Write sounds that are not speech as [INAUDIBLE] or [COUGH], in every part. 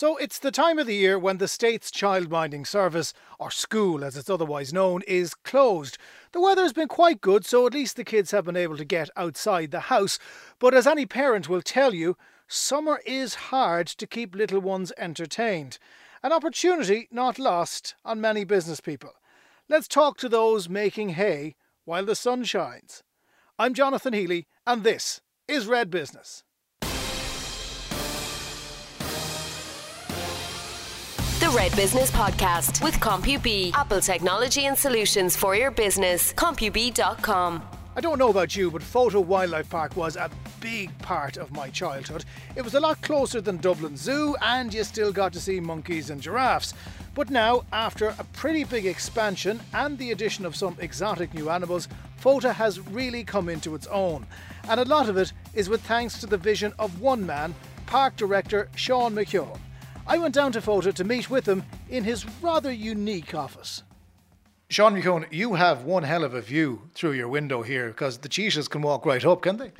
So it's the time of the year when the state's childminding service, or school as it's otherwise known, is closed. The weather's been quite good, so at least the kids have been able to get outside the house. But as any parent will tell you, summer is hard to keep little ones entertained. An opportunity not lost on many business people. Let's talk to those making hay while the sun shines. I'm Jonathan Healy, and this is Red Business. The Red Business Podcast with CompuB, Apple technology and solutions for your business. CompuB.com. I don't know about you, but Fota Wildlife Park was a big part of my childhood. It was a lot closer than Dublin Zoo, and you still got to see monkeys and giraffes. But now, after a pretty big expansion and the addition of some exotic new animals, Fota has really come into its own. And a lot of it is with thanks to the vision of one man, Park Director Sean McKeown. I went down to Fota to meet with him in his rather unique office. Sean McKeown, you have one hell of a view through your window here because the cheetahs can walk right up, can they?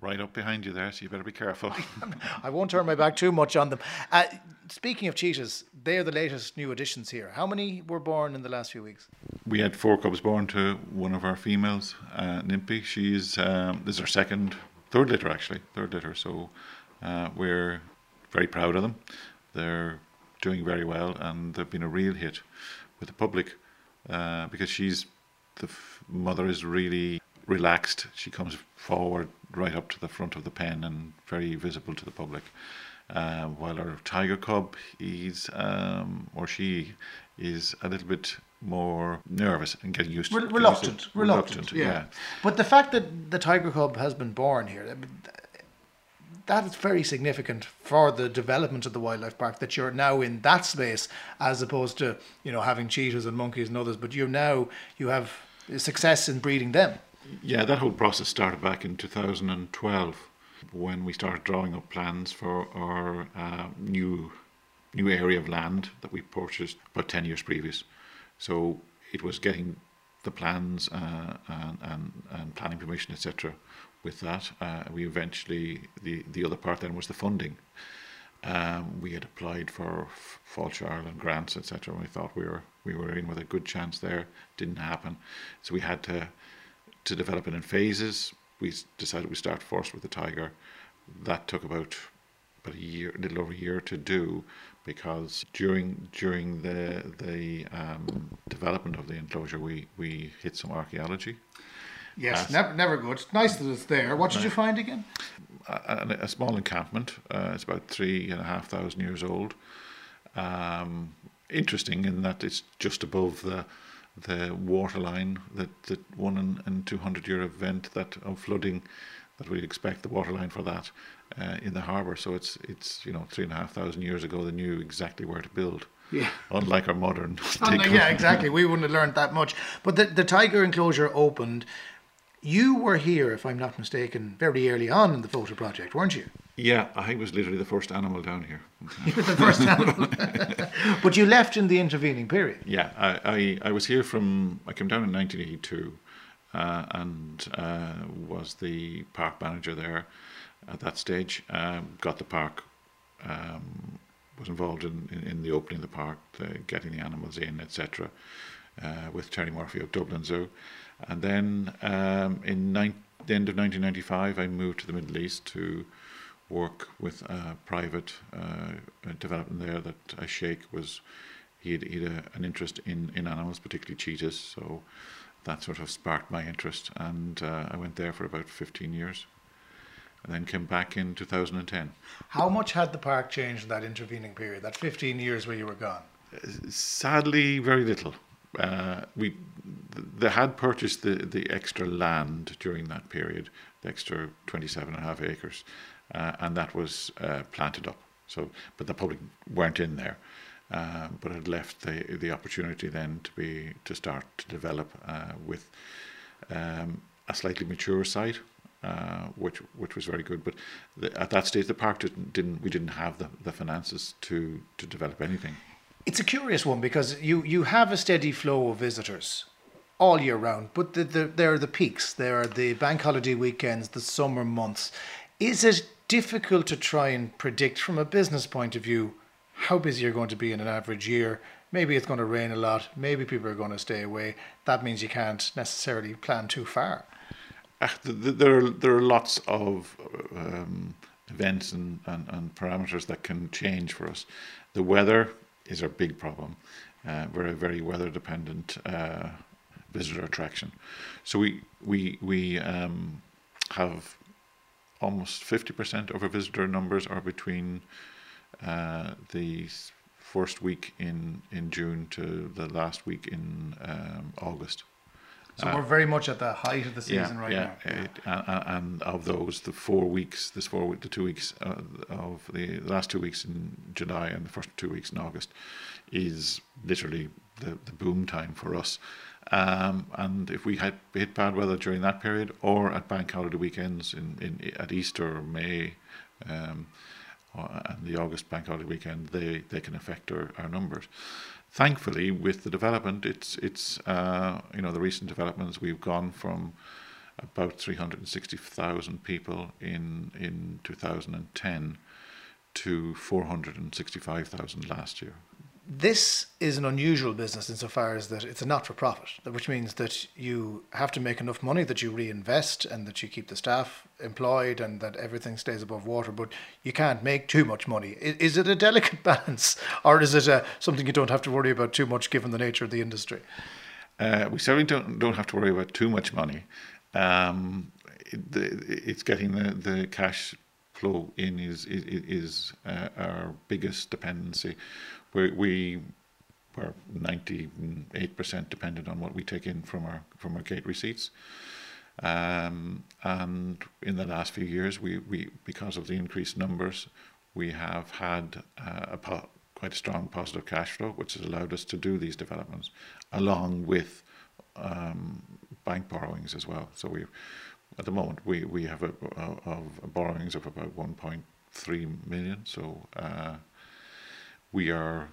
Right up behind you there, so you better be careful. [LAUGHS] I won't turn my back too much on them. Uh, speaking of cheetahs, they are the latest new additions here. How many were born in the last few weeks? We had four cubs born to one of our females, uh, Nimpy. She's um, this is our second, third litter actually, third litter. So uh, we're very proud of them. They're doing very well, and they've been a real hit with the public uh, because she's the f- mother is really relaxed. She comes forward right up to the front of the pen and very visible to the public. Uh, while our tiger cub, he's um, or she is a little bit more nervous and getting used to Re- reluctant, reluctant, reluctant, yeah. yeah. But the fact that the tiger cub has been born here, that is very significant for the development of the wildlife park. That you're now in that space, as opposed to you know having cheetahs and monkeys and others. But you're now you have success in breeding them. Yeah, that whole process started back in 2012 when we started drawing up plans for our uh, new new area of land that we purchased about 10 years previous. So it was getting the plans uh, and, and, and planning permission, etc. With that, uh, we eventually the the other part then was the funding. Um, we had applied for F- Fáilte Ireland grants, etc. And we thought we were we were in with a good chance there. Didn't happen, so we had to to develop it in phases. We decided we start first with the tiger. That took about about a year, a little over a year to do, because during during the the um, development of the enclosure, we we hit some archaeology. Yes, never, never good. It's nice that it's there. What did you find again? a, a small encampment. Uh, it's about three and a half thousand years old. Um, interesting in that it's just above the the waterline that that one in, in two hundred year event that of flooding that we expect the waterline for that uh, in the harbour. So it's it's you know three and a half thousand years ago they knew exactly where to build. Yeah. Unlike our modern. Oh, no, [LAUGHS] yeah, exactly. We wouldn't have learned that much. But the, the tiger enclosure opened. You were here, if I'm not mistaken, very early on in the Fota project, weren't you? Yeah, I was literally the first animal down here. [LAUGHS] You were the first animal. [LAUGHS] but you left in the intervening period. Yeah, I, I, I was here from, I came down in 1982 uh, and uh, was the park manager there at that stage. Um, got the park, um, was involved in, in, in the opening of the park, the, getting the animals in, etc., uh, with Terry Murphy of Dublin Zoo. And then um, in the end of 1995, I moved to the Middle East to work with a private uh, development there that a sheikh was he had, he had a, an interest in, in animals, particularly cheetahs. So that sort of sparked my interest, and uh, I went there for about 15 years, and then came back in 2010. How much had the park changed in that intervening period, that 15 years where you were gone? Sadly, very little. Uh, we they had purchased the, the extra land during that period, the extra 27 and a half acres, uh, and that was uh, planted up. So, but the public weren't in there, uh, but had left the the opportunity then to be to start to develop uh, with um, a slightly mature site, uh, which which was very good. But the, at that stage, the park didn't, didn't we didn't have the, the finances to to develop anything. It's a curious one because you, you have a steady flow of visitors all year round, but the, the, there are the peaks, there are the bank holiday weekends, the summer months. Is it difficult to try and predict from a business point of view how busy you're going to be in an average year. Maybe it's going to rain a lot. Maybe people are going to stay away. That means you can't necessarily plan too far. Uh, there are there are lots of um, events and, and, and parameters that can change for us. The weather is our big problem. Uh, we're a very weather dependent uh, visitor attraction. So we we we um, have almost fifty percent of our visitor numbers are between uh, the first week in in June to the last week in um, August. So uh, we're very much at the height of the season yeah, right yeah, now. It, and, and of those, the four weeks, this four week, the two weeks uh, of the last two weeks in July and the first two weeks in August, is literally the, the boom time for us. Um, and if we had hit bad weather during that period, or at bank holiday weekends in, in at Easter or May, um, and the August bank holiday weekend, they, they can affect our, our numbers. Thankfully, with the development, it's it's uh, you know the recent developments. We've gone from about 360,000 people in in 2010 to 465,000 last year this is an unusual business insofar as that it's a not for profit, which means that you have to make enough money that you reinvest and that you keep the staff employed and that everything stays above water, but you can't make too much money. Is it a delicate [LAUGHS] balance or is it a, something you don't have to worry about too much given the nature of the industry? Uh, we certainly don't, don't have to worry about too much money. Um, it, it's getting the, the cash flow in is, is, is uh, our biggest dependency we, we were 98% dependent on what we take in from our from our gate receipts. Um, and in the last few years, we, we because of the increased numbers, we have had uh, a po- quite a strong positive cash flow, which has allowed us to do these developments, along with um, bank borrowings as well. So we, at the moment, we we have a, a, of borrowings of about 1.3 million. So. Uh, we are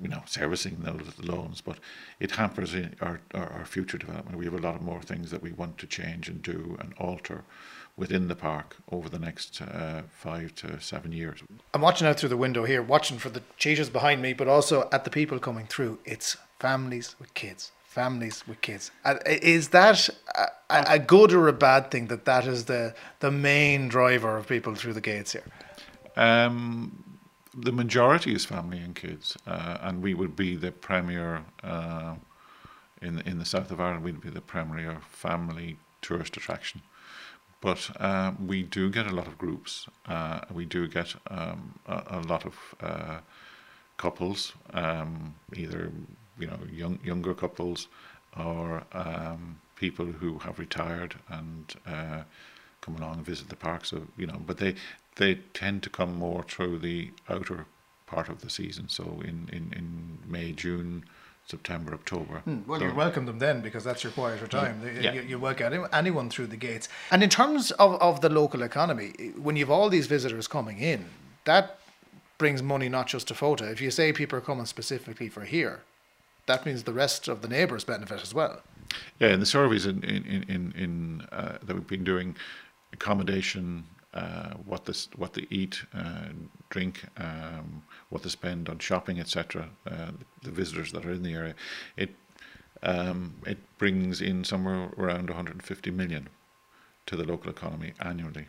you know servicing those loans, but it hampers our, our, our future development. We have a lot of more things that we want to change and do and alter within the park over the next uh, five to seven years. I'm watching out through the window here, watching for the cheetahs behind me, but also at the people coming through. It's families with kids. Families with kids. Is that a, a good or a bad thing that that is the the main driver of people through the gates here? Um, the majority is family and kids, uh, and we would be the premier uh, in in the south of Ireland. We'd be the premier family tourist attraction, but uh, we do get a lot of groups. Uh, we do get um, a, a, lot of uh, couples, um, either you know young younger couples or um, people who have retired and uh, come along and visit the park. So you know, but they they tend to come more through the outer part of the season. So in, in, in May, June, September, October. Mm, well, so, you welcome them then because that's your quieter time. Yeah. You, you welcome anyone through the gates. And in terms of, of the local economy, when you have all these visitors coming in, that brings money not just to FOTA. If you say people are coming specifically for here, that means the rest of the neighbours benefit as well. Yeah, and the surveys in in in, in uh, that we've been doing, accommodation, uh, what this what they eat, uh, drink, um, what they spend on shopping, etc. Uh, the visitors that are in the area, it um, it brings in somewhere around 150 million to the local economy annually.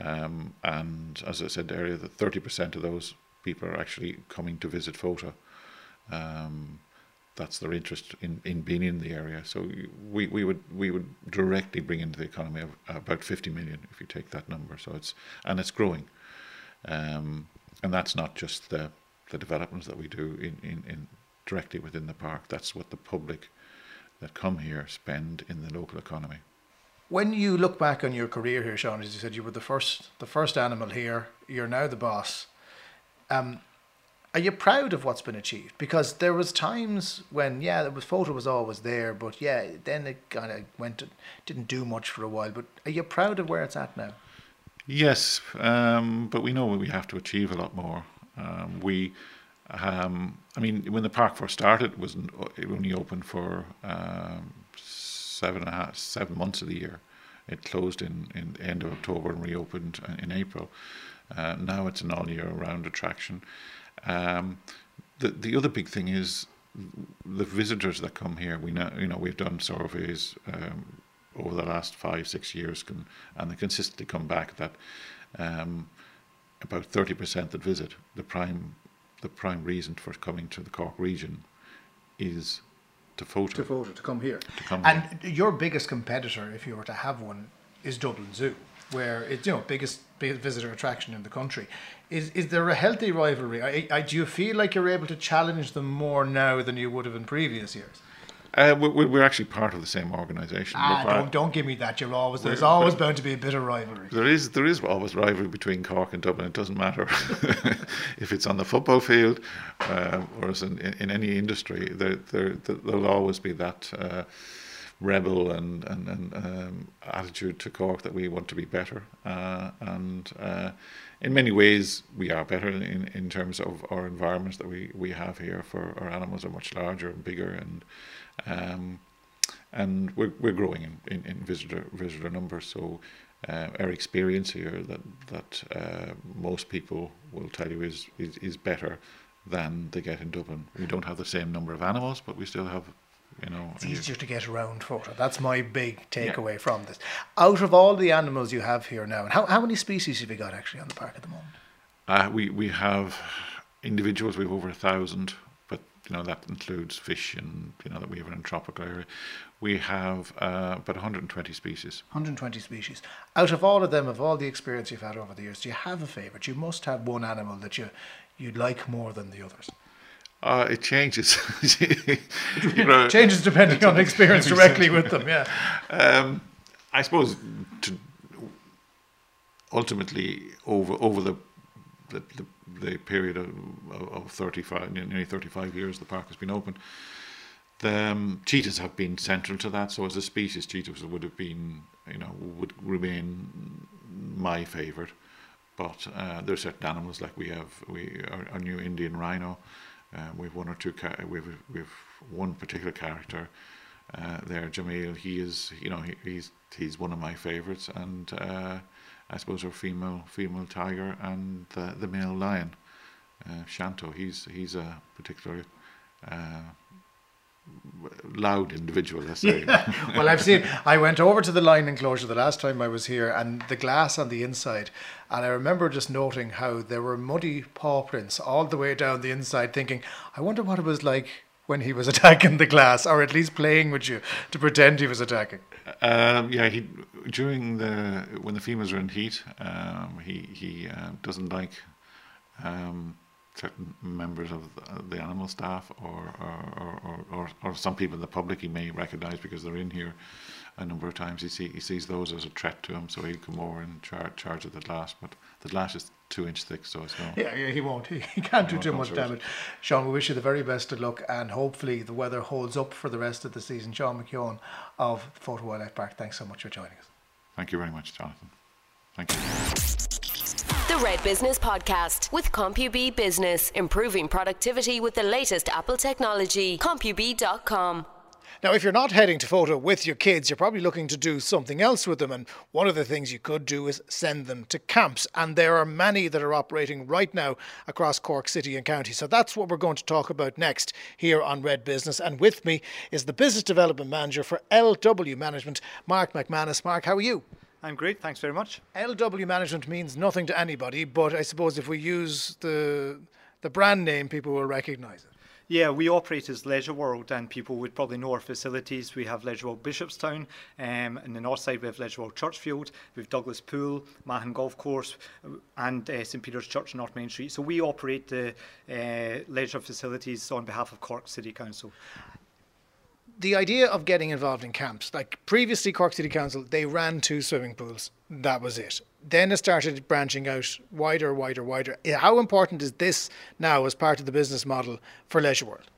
Um, and as I said earlier, that 30% of those people are actually coming to visit FOTA. That's their interest in, in being in the area. So we, we would we would directly bring into the economy about 50 million if you take that number. So it's and it's growing, um, and that's not just the the developments that we do in, in, in directly within the park. That's what the public that come here spend in the local economy. When you look back on your career here, Sean, as you said, you were the first the first animal here. You're now the boss. Um, are you proud of what's been achieved? Because there was times when yeah, the Fota was always there, but yeah, then it kind of went to, didn't do much for a while. But are you proud of where it's at now? Yes, um, but we know we have to achieve a lot more. Um, we, um, I mean, when the park first started, it was it only opened for um, seven and a half, seven months of the year. It closed in in the end of October and reopened in April. Uh, now it's an all year round attraction Um, the the other big thing is the visitors that come here. We know you know we've done surveys um, over the last five six years, can, and they consistently come back that um, about thirty percent that visit the prime the prime reason for coming to the Cork region is to Fota. To Fota, to come here. To come and your biggest competitor, if you were to have one, is Dublin Zoo, where it's you know biggest, biggest visitor attraction in the country. Is is there a healthy rivalry? I, I, do you feel like you're able to challenge them more now than you would have in previous years? Uh, we, we're actually part of the same organisation. Ah, don't, don't give me that. You'll always there's always bound to be a bit of rivalry. There is there is always rivalry between Cork and Dublin. It doesn't matter [LAUGHS] if it's on the football field uh, or in, in any industry. There, there there'll always be that. Uh, rebel and and, and um, attitude to Cork that we want to be better, uh, and uh, in many ways we are better in, in terms of our environments that we, we have here. For our animals are much larger and bigger, and um, and we're, we're growing in, in, in visitor visitor numbers. So uh, our experience here that that uh, most people will tell you is, is is better than they get in Dublin. We don't have the same number of animals, but we still have. You know, it's easier to get around Fota. That's my big takeaway yeah. from this. Out of all the animals you have here now, and how, how many species have you got actually on the park at the moment? Uh, we we have individuals. We have over a thousand but you know that includes fish and you know that we have an tropical area. We have uh, about 120 species. 120 species. Out of all of them, of all the experience you've had over the years, do you have a favourite? You must have one animal that you you'd like more than the others. Uh, it changes. [LAUGHS] you know, changes depending on experience directly with them. Yeah. Um, I suppose to ultimately over over the the, the the period of, of 35, nearly 35 years the park has been open, the um, cheetahs have been central to that. So as a species, cheetahs would have been, you know, would remain my favourite. But uh, there are certain animals like we have we our, our new Indian rhino. Uh, we have one or two. we have we have one particular character uh, there, Jamil. He is, you know, he, he's he's one of my favourites, and uh, I suppose our female female tiger and the, the male lion, uh, Shanto. He's he's a particularly uh, loud individual. Let's say. Yeah. [LAUGHS] well, I've seen. I went over to the lion enclosure the last time I was here, and the glass on the inside, and I remember just noting how there were muddy paw prints all the way down the inside. Thinking, I wonder what it was like when he was [LAUGHS] attacking the glass, or at least playing with you to pretend he was attacking. Um, yeah, he during the when the females are in heat, um, he he uh, doesn't like um, certain members of the, the animal staff or or, or, or or some people in the public he may recognise because they're in here a number of times. He see he sees those as a threat to him, so he'll come over and charge charge of the glass. But the glass is two inch thick, so it's no. Yeah, yeah, he won't. He, [LAUGHS] he can't do too much damage. Sean, we wish you the very best of luck, and hopefully the weather holds up for the rest of the season. Sean McKeown of Fota Wildlife Park, thanks so much for joining us. Thank you very much, Jonathan. Thank you. The Red Business Podcast with CompuB Business, improving productivity with the latest Apple technology. CompuB.com. Now, if you're not heading to Fota with your kids, you're probably looking to do something else with them. And one of the things you could do is send them to camps. And there are many that are operating right now across Cork City and County. So that's what we're going to talk about next here on Red Business. And with me is the Business Development Manager for LW Management, Mark McManus. Mark, how are you? I'm great, thanks very much. LW Management means nothing to anybody, but I suppose if we use the the brand name, people will recognise it. Yeah, we operate as Leisure World, and people would probably know our facilities. We have Leisure World Bishopstown, um, in the north side we have Leisure World Churchfield, we have Douglas Pool, Mahon Golf Course, and uh, St Peter's Church, North Main Street. So we operate the uh, leisure facilities on behalf of Cork City Council the idea of getting involved in camps, like previously Cork City Council, they ran two swimming pools. That was it. Then it started branching out wider, wider, wider. How important is this now as part of the business model for Leisure World?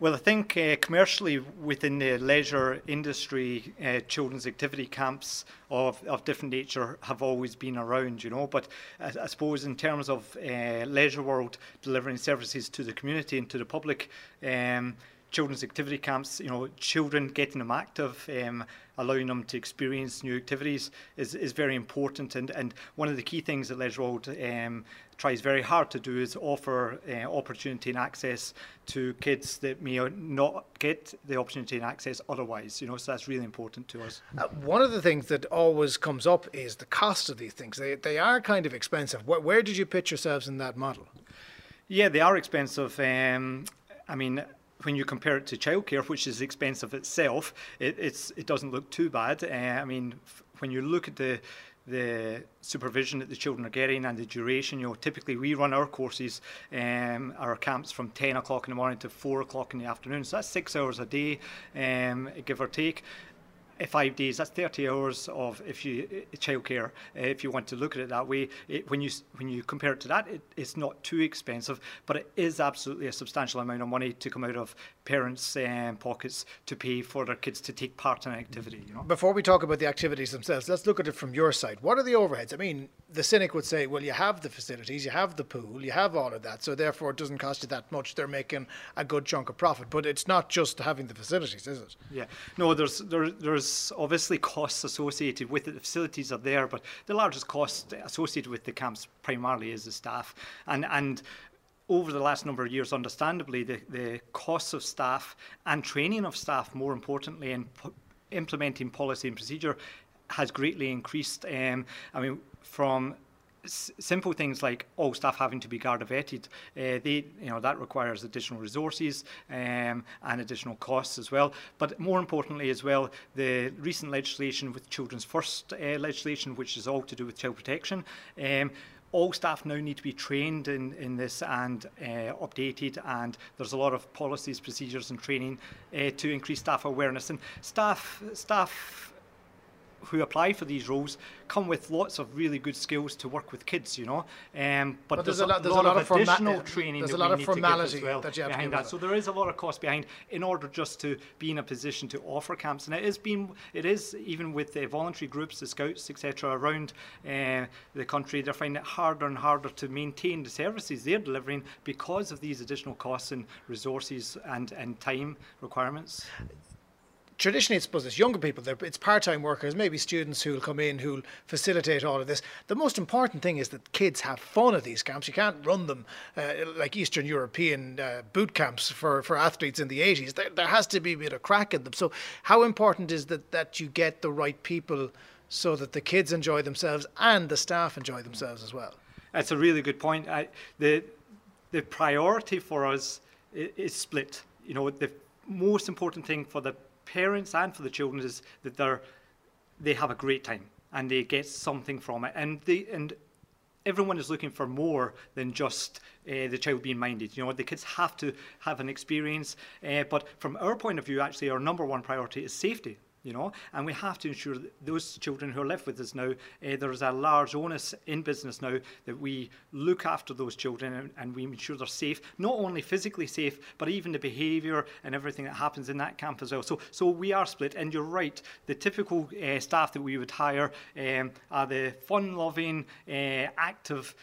Well, I think uh, commercially within the leisure industry, uh, children's activity camps of, of different nature have always been around, you know. But I, I suppose in terms of uh, Leisure World delivering services to the community and to the public, um, children's activity camps, you know, children getting them active, um, allowing them to experience new activities is, is very important. And, and one of the key things that Leisure World um, tries very hard to do is offer uh, opportunity and access to kids that may not get the opportunity and access otherwise. You know, so that's really important to us. Uh, one of the things that always comes up is the cost of these things. They, they are kind of expensive. Where, where did you pitch yourselves in that model? Yeah, they are expensive. Um, I mean, when you compare it to childcare, which is expensive itself, it, it's it doesn't look too bad. Uh, I mean, f- when you look at the the supervision that the children are getting and the duration, you know, typically we run our courses, um, our camps from 10 o'clock in the morning to 4 o'clock in the afternoon. So that's six hours a day, um, give or take five days, that's 30 hours of if you uh, childcare. Uh, if you want to look at it that way, it, when you when you compare it to that, it, it's not too expensive, but it is absolutely a substantial amount of money to come out of parents' um, pockets to pay for their kids to take part in an activity. You know? Before we talk about the activities themselves, let's look at it from your side. What are the overheads? I mean, the cynic would say, well, you have the facilities, you have the pool, you have all of that, so therefore it doesn't cost you that much. They're making a good chunk of profit, but it's not just having the facilities, is it? Yeah, no, there's there, there's obviously costs associated with it. The facilities are there, but the largest cost associated with the camps primarily is the staff, and and over the last number of years, understandably, the, the costs of staff and training of staff, more importantly, and implementing policy and procedure has greatly increased. Um, I mean, from simple things like all staff having to be Garda vetted, uh, they, you know, that requires additional resources um, and additional costs as well. But more importantly as well, the recent legislation with Children's First uh, legislation, which is all to do with child protection, um, all staff now need to be trained in, in this and uh, updated and there's a lot of policies, procedures and training uh, to increase staff awareness. And staff staff who apply for these roles come with lots of really good skills to work with kids, you know. Um, but, but there's, there's, a, lot, there's lot, a lot of, additional forma- training there's a lot of formality well that you have behind that. So there is a lot of cost behind in order just to be in a position to offer camps, and it is being it is even with the voluntary groups, the scouts, etc. around uh, the country, they're finding it harder and harder to maintain the services they're delivering because of these additional costs and resources and and time requirements traditionally, I suppose it's younger people, it's part time workers, maybe students who'll come in who'll facilitate all of this. The most important thing is that kids have fun at these camps. You can't run them uh, like Eastern European uh, boot camps for, for athletes in the 80s. There, there has to be a bit of crack in them. So, how important is that, that you get the right people so that the kids enjoy themselves and the staff enjoy themselves as well? That's a really good point. I, the, the priority for us is, is split. You know, the most important thing for the parents and for the children is that they're they have a great time and they get something from it and they and everyone is looking for more than just uh, the child being minded. You know, the kids have to have an experience. Uh, but from our point of view, actually, our number one priority is safety you know, and we have to ensure that those children who are left with us now, uh, there's a large onus in business now that we look after those children and, and, we ensure they're safe, not only physically safe, but even the behaviour and everything that happens in that camp as well. So, so we are split, and you're right. The typical uh, staff that we would hire um, are the fun-loving, uh, active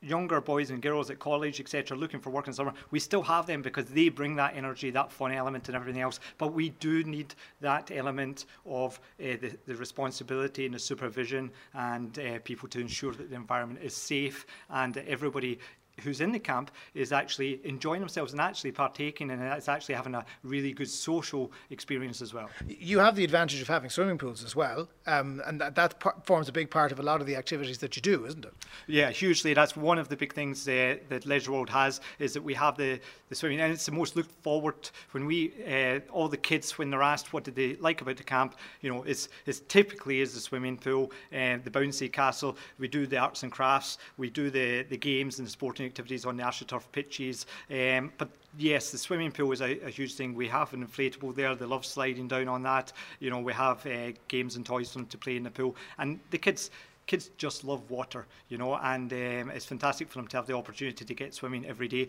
younger boys and girls at college, etc., looking for work in summer, we still have them because they bring that energy, that fun element, and everything else. But we do need that element of uh, the, the, responsibility and the supervision and uh, people to ensure that the environment is safe and that everybody who's in the camp is actually enjoying themselves and actually partaking and it's actually having a really good social experience as well. You have the advantage of having swimming pools as well, um, and that, that forms a big part of a lot of the activities that you do, isn't it? Yeah, hugely. That's one of the big things uh, that Leisure World has is that we have the, the swimming, and it's the most looked forward when we uh, all the kids when they're asked what did they like about the camp, you know, it's, it's typically is the swimming pool, uh, the bouncy castle. We do the arts and crafts, we do the the games and the sporting activities on the AstroTurf pitches. Um, but yes, the swimming pool is a, a, huge thing. We have an inflatable there. They love sliding down on that. You know, we have uh, games and toys for them to play in the pool, and the kids kids just love water, you know, and um, it's fantastic for them to have the opportunity to get swimming every day.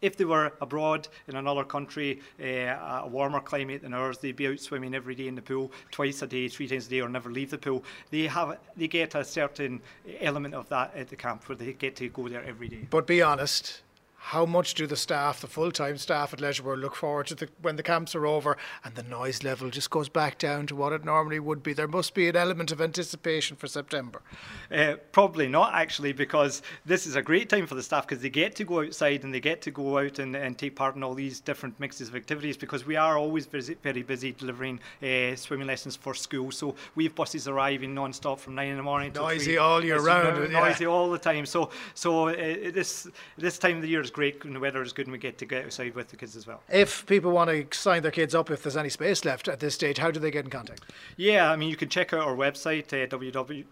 If they were abroad in another country, uh, a warmer climate than ours, they'd be out swimming every day in the pool, twice a day, three times a day, or never leave the pool. They have, they get a certain element of that at the camp where they get to go there every day. But be honest, how much do the staff, the full-time staff at Leisure World, look forward to the, when the camps are over and the noise level just goes back down to what it normally would be? There must be an element of anticipation for September. Uh, probably not actually, because this is a great time for the staff because they get to go outside and they get to go out and, and take part in all these different mixes of activities because we are always busy, very busy delivering uh, swimming lessons for school. So we have buses arriving non-stop from nine in the morning. Noisy all year round, no- yeah. Noisy all the time. So so uh, this this time of the year great and the weather is good and we get to get outside with the kids as well. If people want to sign their kids up, if there's any space left at this stage, how do they get in contact? Yeah, I mean, you can check out our website, uh, www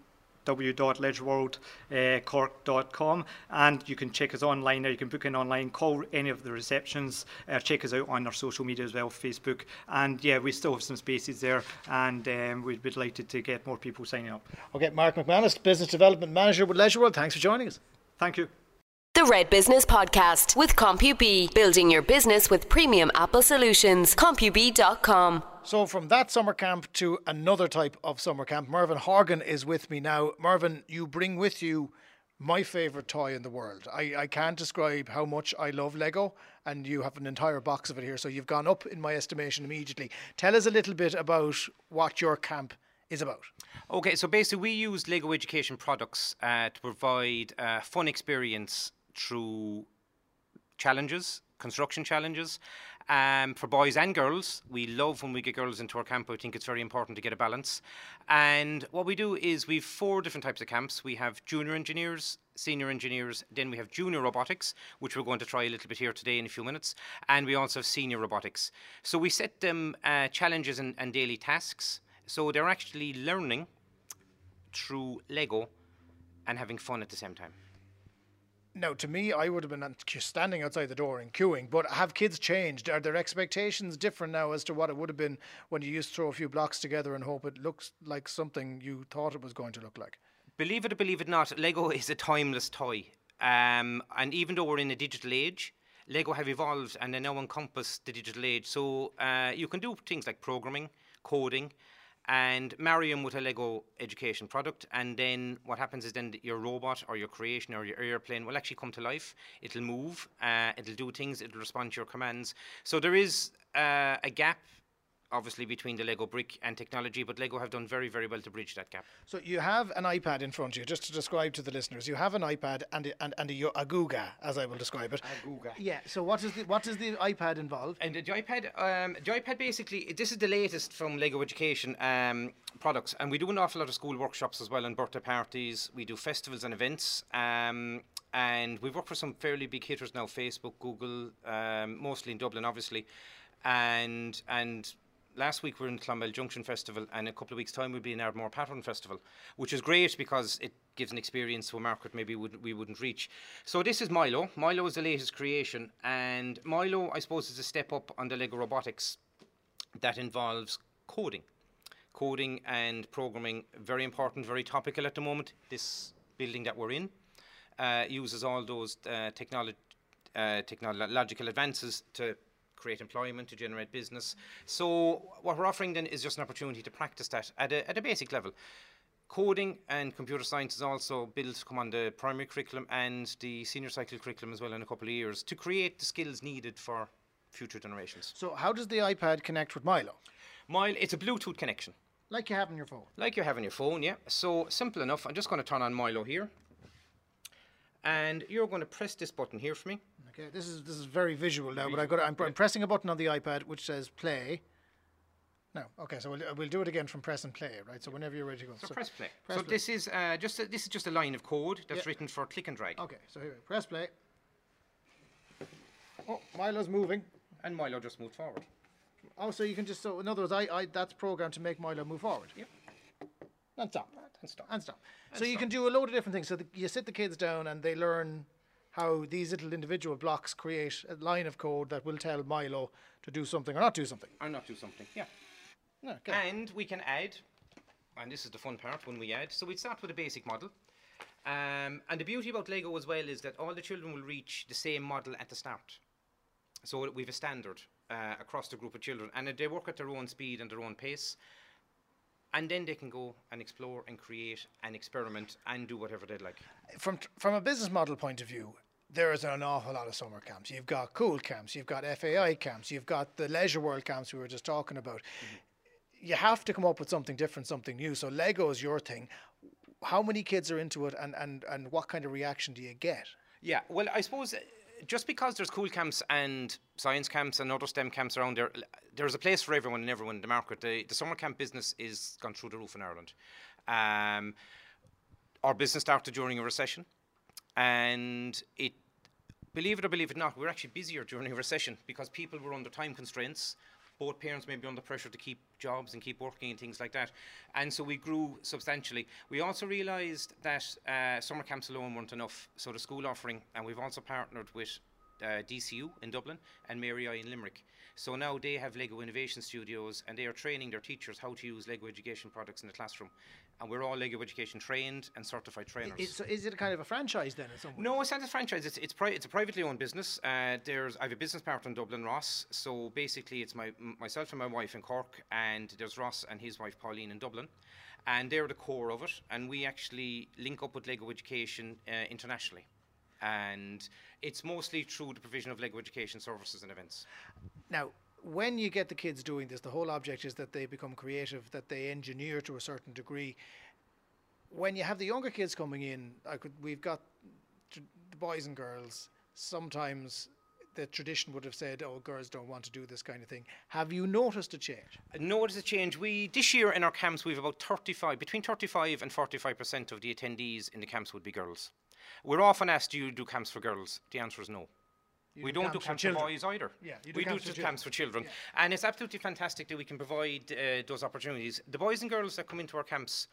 www.leisureworldcork.com and you can check us online there you can book in online call any of the receptions uh, check us out on our social media as well facebook and yeah we still have some spaces there and um, we'd be delighted to get more people signing up Okay, Mark McManus, Business Development Manager with Leisure World. Thanks for joining us. thank you The Red Business Podcast with CompuB, building your business with premium Apple solutions. CompuB.com. So, from that summer camp to another type of summer camp, Mervyn Horgan is with me now. Mervyn, you bring with you my favourite toy in the world. I, I can't describe how much I love Lego, and you have an entire box of it here. So, you've gone up in my estimation immediately. Tell us a little bit about what your camp is about. Okay, so basically, we use Lego Education products uh, to provide a fun experience through challenges, construction challenges. Um, for boys and girls, we love when we get girls into our camp. I think it's very important to get a balance. And what we do is we've four different types of camps. We have junior engineers, senior engineers, then we have junior robotics, which we're going to try a little bit here today in a few minutes, and we also have senior robotics. So we set them uh, challenges and, and daily tasks. So they're actually learning through Lego and having fun at the same time. Now, to me, I would have been standing outside the door and queuing, but have kids changed? Are their expectations different now as to what it would have been when you used to throw a few blocks together and hope it looks like something you thought it was going to look like? Believe it or believe it not, Lego is a timeless toy. Um, and even though we're in a digital age, Lego have evolved and they now encompass the digital age. So uh, you can do things like programming, coding, and them with a Lego education product. And then what happens is then your robot or your creation or your airplane will actually come to life. It'll move, uh, it'll do things, it'll respond to your commands. So there is uh, a gap. Obviously, between the Lego brick and technology, but Lego have done very, very well to bridge that gap. So you have an iPad in front of you, just to describe to the listeners. You have an iPad and a, and, and a, yo- a Guga, as I will describe it. A Guga. Yeah. So what is the what does the iPad involve? And the iPad, um, the iPad basically, this is the latest from Lego Education um, products, and we do an awful lot of school workshops as well, and birthday parties. We do festivals and events, um, and we work for some fairly big hitters now: Facebook, Google, um, mostly in Dublin, obviously, and and. Last week we were in Clonmel Junction Festival, and a couple of weeks' time we'll be in Ardmore Pattern Festival, which is great because it gives an experience to a market maybe would, we wouldn't reach. So this is Milo. Milo is the latest creation, and Milo, I suppose, is a step up on the Lego robotics that involves coding. Coding and programming, very important, very topical at the moment. This building that we're in uh, uses all those uh, technolo- uh, technological advances to create employment, to generate business. So what we're offering then is just an opportunity to practice that at a, at a basic level. Coding and computer science is also built to come on the primary curriculum and the senior cycle curriculum as well in a couple of years to create the skills needed for future generations. So how does the iPad connect with Milo? Milo, it's a Bluetooth connection. Like you have on your phone. Like you have on your phone, yeah. So simple enough. I'm just going to turn on Milo here. And you're going to press this button here for me. Okay. This is this is very visual now, but I got I'm, I'm pressing a button on the iPad which says play. No. Okay. So we'll, we'll do it again from press and play, right? So whenever you're ready to go. So, press play. press so play. this is uh, just a, this is just a line of code that's Yeah. written for click and drag. Okay. So here, we press play. Oh, Milo's moving. And Milo just moved forward. Oh, so you can just so in other words, I, I that's programmed to make Milo move forward. Yep. And stop. And stop. And stop. so you can do a load of different things. So the, you sit the kids down and they learn how these little individual blocks create a line of code that will tell Milo to do something or not do something. Or not do something. Yeah. Okay. And we can add, and this is the fun part when we add. So we start with a basic model. Um, and the beauty about Lego as well is that all the children will reach the same model at the start. So we have a standard uh, across the group of children, and they work at their own speed and their own pace. And then they can go and explore and create and experiment and do whatever they'd like. from from a business model point of view, there is an awful lot of summer camps. You've got cool camps, you've got FAI camps, you've got the leisure world camps we were just talking about. Mm-hmm. You have to come up with something different, something new. So Lego is your thing. How many kids are into it, and, and, and what kind of reaction do you get? Yeah, well, I suppose uh, just because there's cool camps and science camps and other STEM camps around there, there's a place for everyone and everyone in the market. The, the summer camp business is gone through the roof in Ireland. Um, our business started during a recession, and it believe it or believe it not, we were actually busier during a recession because people were under time constraints. Both parents may be under pressure to keep jobs and keep working and things like that. And so we grew substantially. We also realised that uh, summer camps alone weren't enough. So the school offering, and we've also partnered with uh, DCU in Dublin and Mary I in Limerick. So now they have Lego Innovation Studios and they are training their teachers how to use Lego education products in the classroom and we're all Lego Education trained and certified trainers. It's, is it a kind of a franchise then? In some way? No, it's not a franchise. It's it's, pri- it's a privately owned business. Uh, there's I have a business partner in Dublin, Ross. So basically, it's my myself and my wife in Cork, and there's Ross and his wife Pauline in Dublin, and they're the core of it. And we actually link up with Lego Education uh, internationally and it's mostly through the provision of Lego education services and events. Now, when you get the kids doing this, the whole object is that they become creative, that they engineer to a certain degree. When you have the younger kids coming in, I could, we've got the boys and girls. Sometimes the tradition would have said, "Oh, girls don't want to do this kind of thing." Have you noticed a change? Uh, noticed a change. We this year in our camps we've about 35, between 35 and 45 percent of the attendees in the camps would be girls. We're often asked, "Do you do camps for girls?" The answer is no. You we do not do camps for, for boys either. Yeah, do we camps do for camps for children, yeah. and it's absolutely fantastic that we can provide uh, those opportunities. The boys and girls that come into our camps,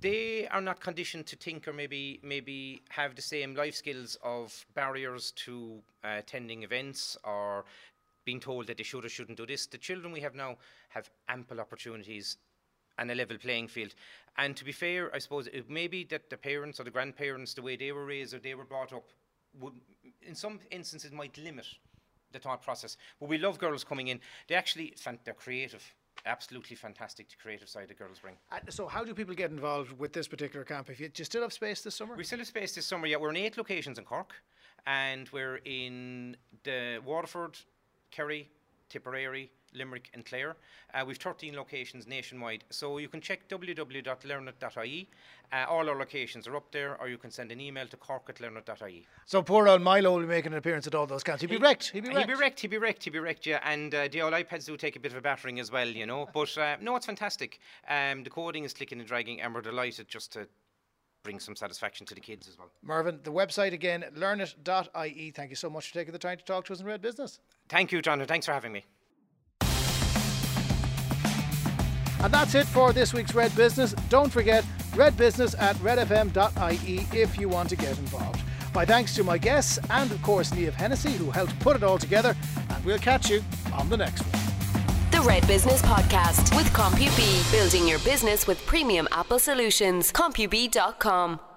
they are not conditioned to think or maybe maybe have the same life skills of barriers to uh, attending events or being told that they should or shouldn't do this. The children we have now have ample opportunities and a level playing field. And to be fair, I suppose it may be that the parents or the grandparents, the way they were raised or they were brought up, would, in some instances, might limit the thought process. But we love girls coming in. They actually, they're creative. Absolutely fantastic the creative side the girls bring. Uh, so, how do people get involved with this particular camp? If you, do you still have space this summer? We still have space this summer. Yeah, we're in eight locations in Cork, and we're in the Waterford, Kerry, Tipperary, Limerick, and Clare. Uh, we've 13 locations nationwide, so you can check www.learnit.ie. Uh, all our locations are up there, or you can send an email to cork at learnit.ie. So poor old Milo will be making an appearance at all those camps. He'd be wrecked. He'd be wrecked. He'd be wrecked. He'd be wrecked. He'd be wrecked. Yeah, and uh, the old iPads do take a bit of a battering as well, you know. But uh, no, it's fantastic. Um, the coding is clicking and dragging, and we're delighted just to bring some satisfaction to the kids as well. Mervyn, the website again, learnit.ie. Thank you so much for taking the time to talk to us in Red Business. Thank you, John, and thanks for having me. And that's it for this week's Red Business. Don't forget redbusiness at redfm.ie if you want to get involved. My thanks to my guests and, of course, Niamh Hennessy, who helped put it all together. And we'll catch you on the next one. The Red Business Podcast with CompuB, building your business with premium Apple solutions. CompuB.com.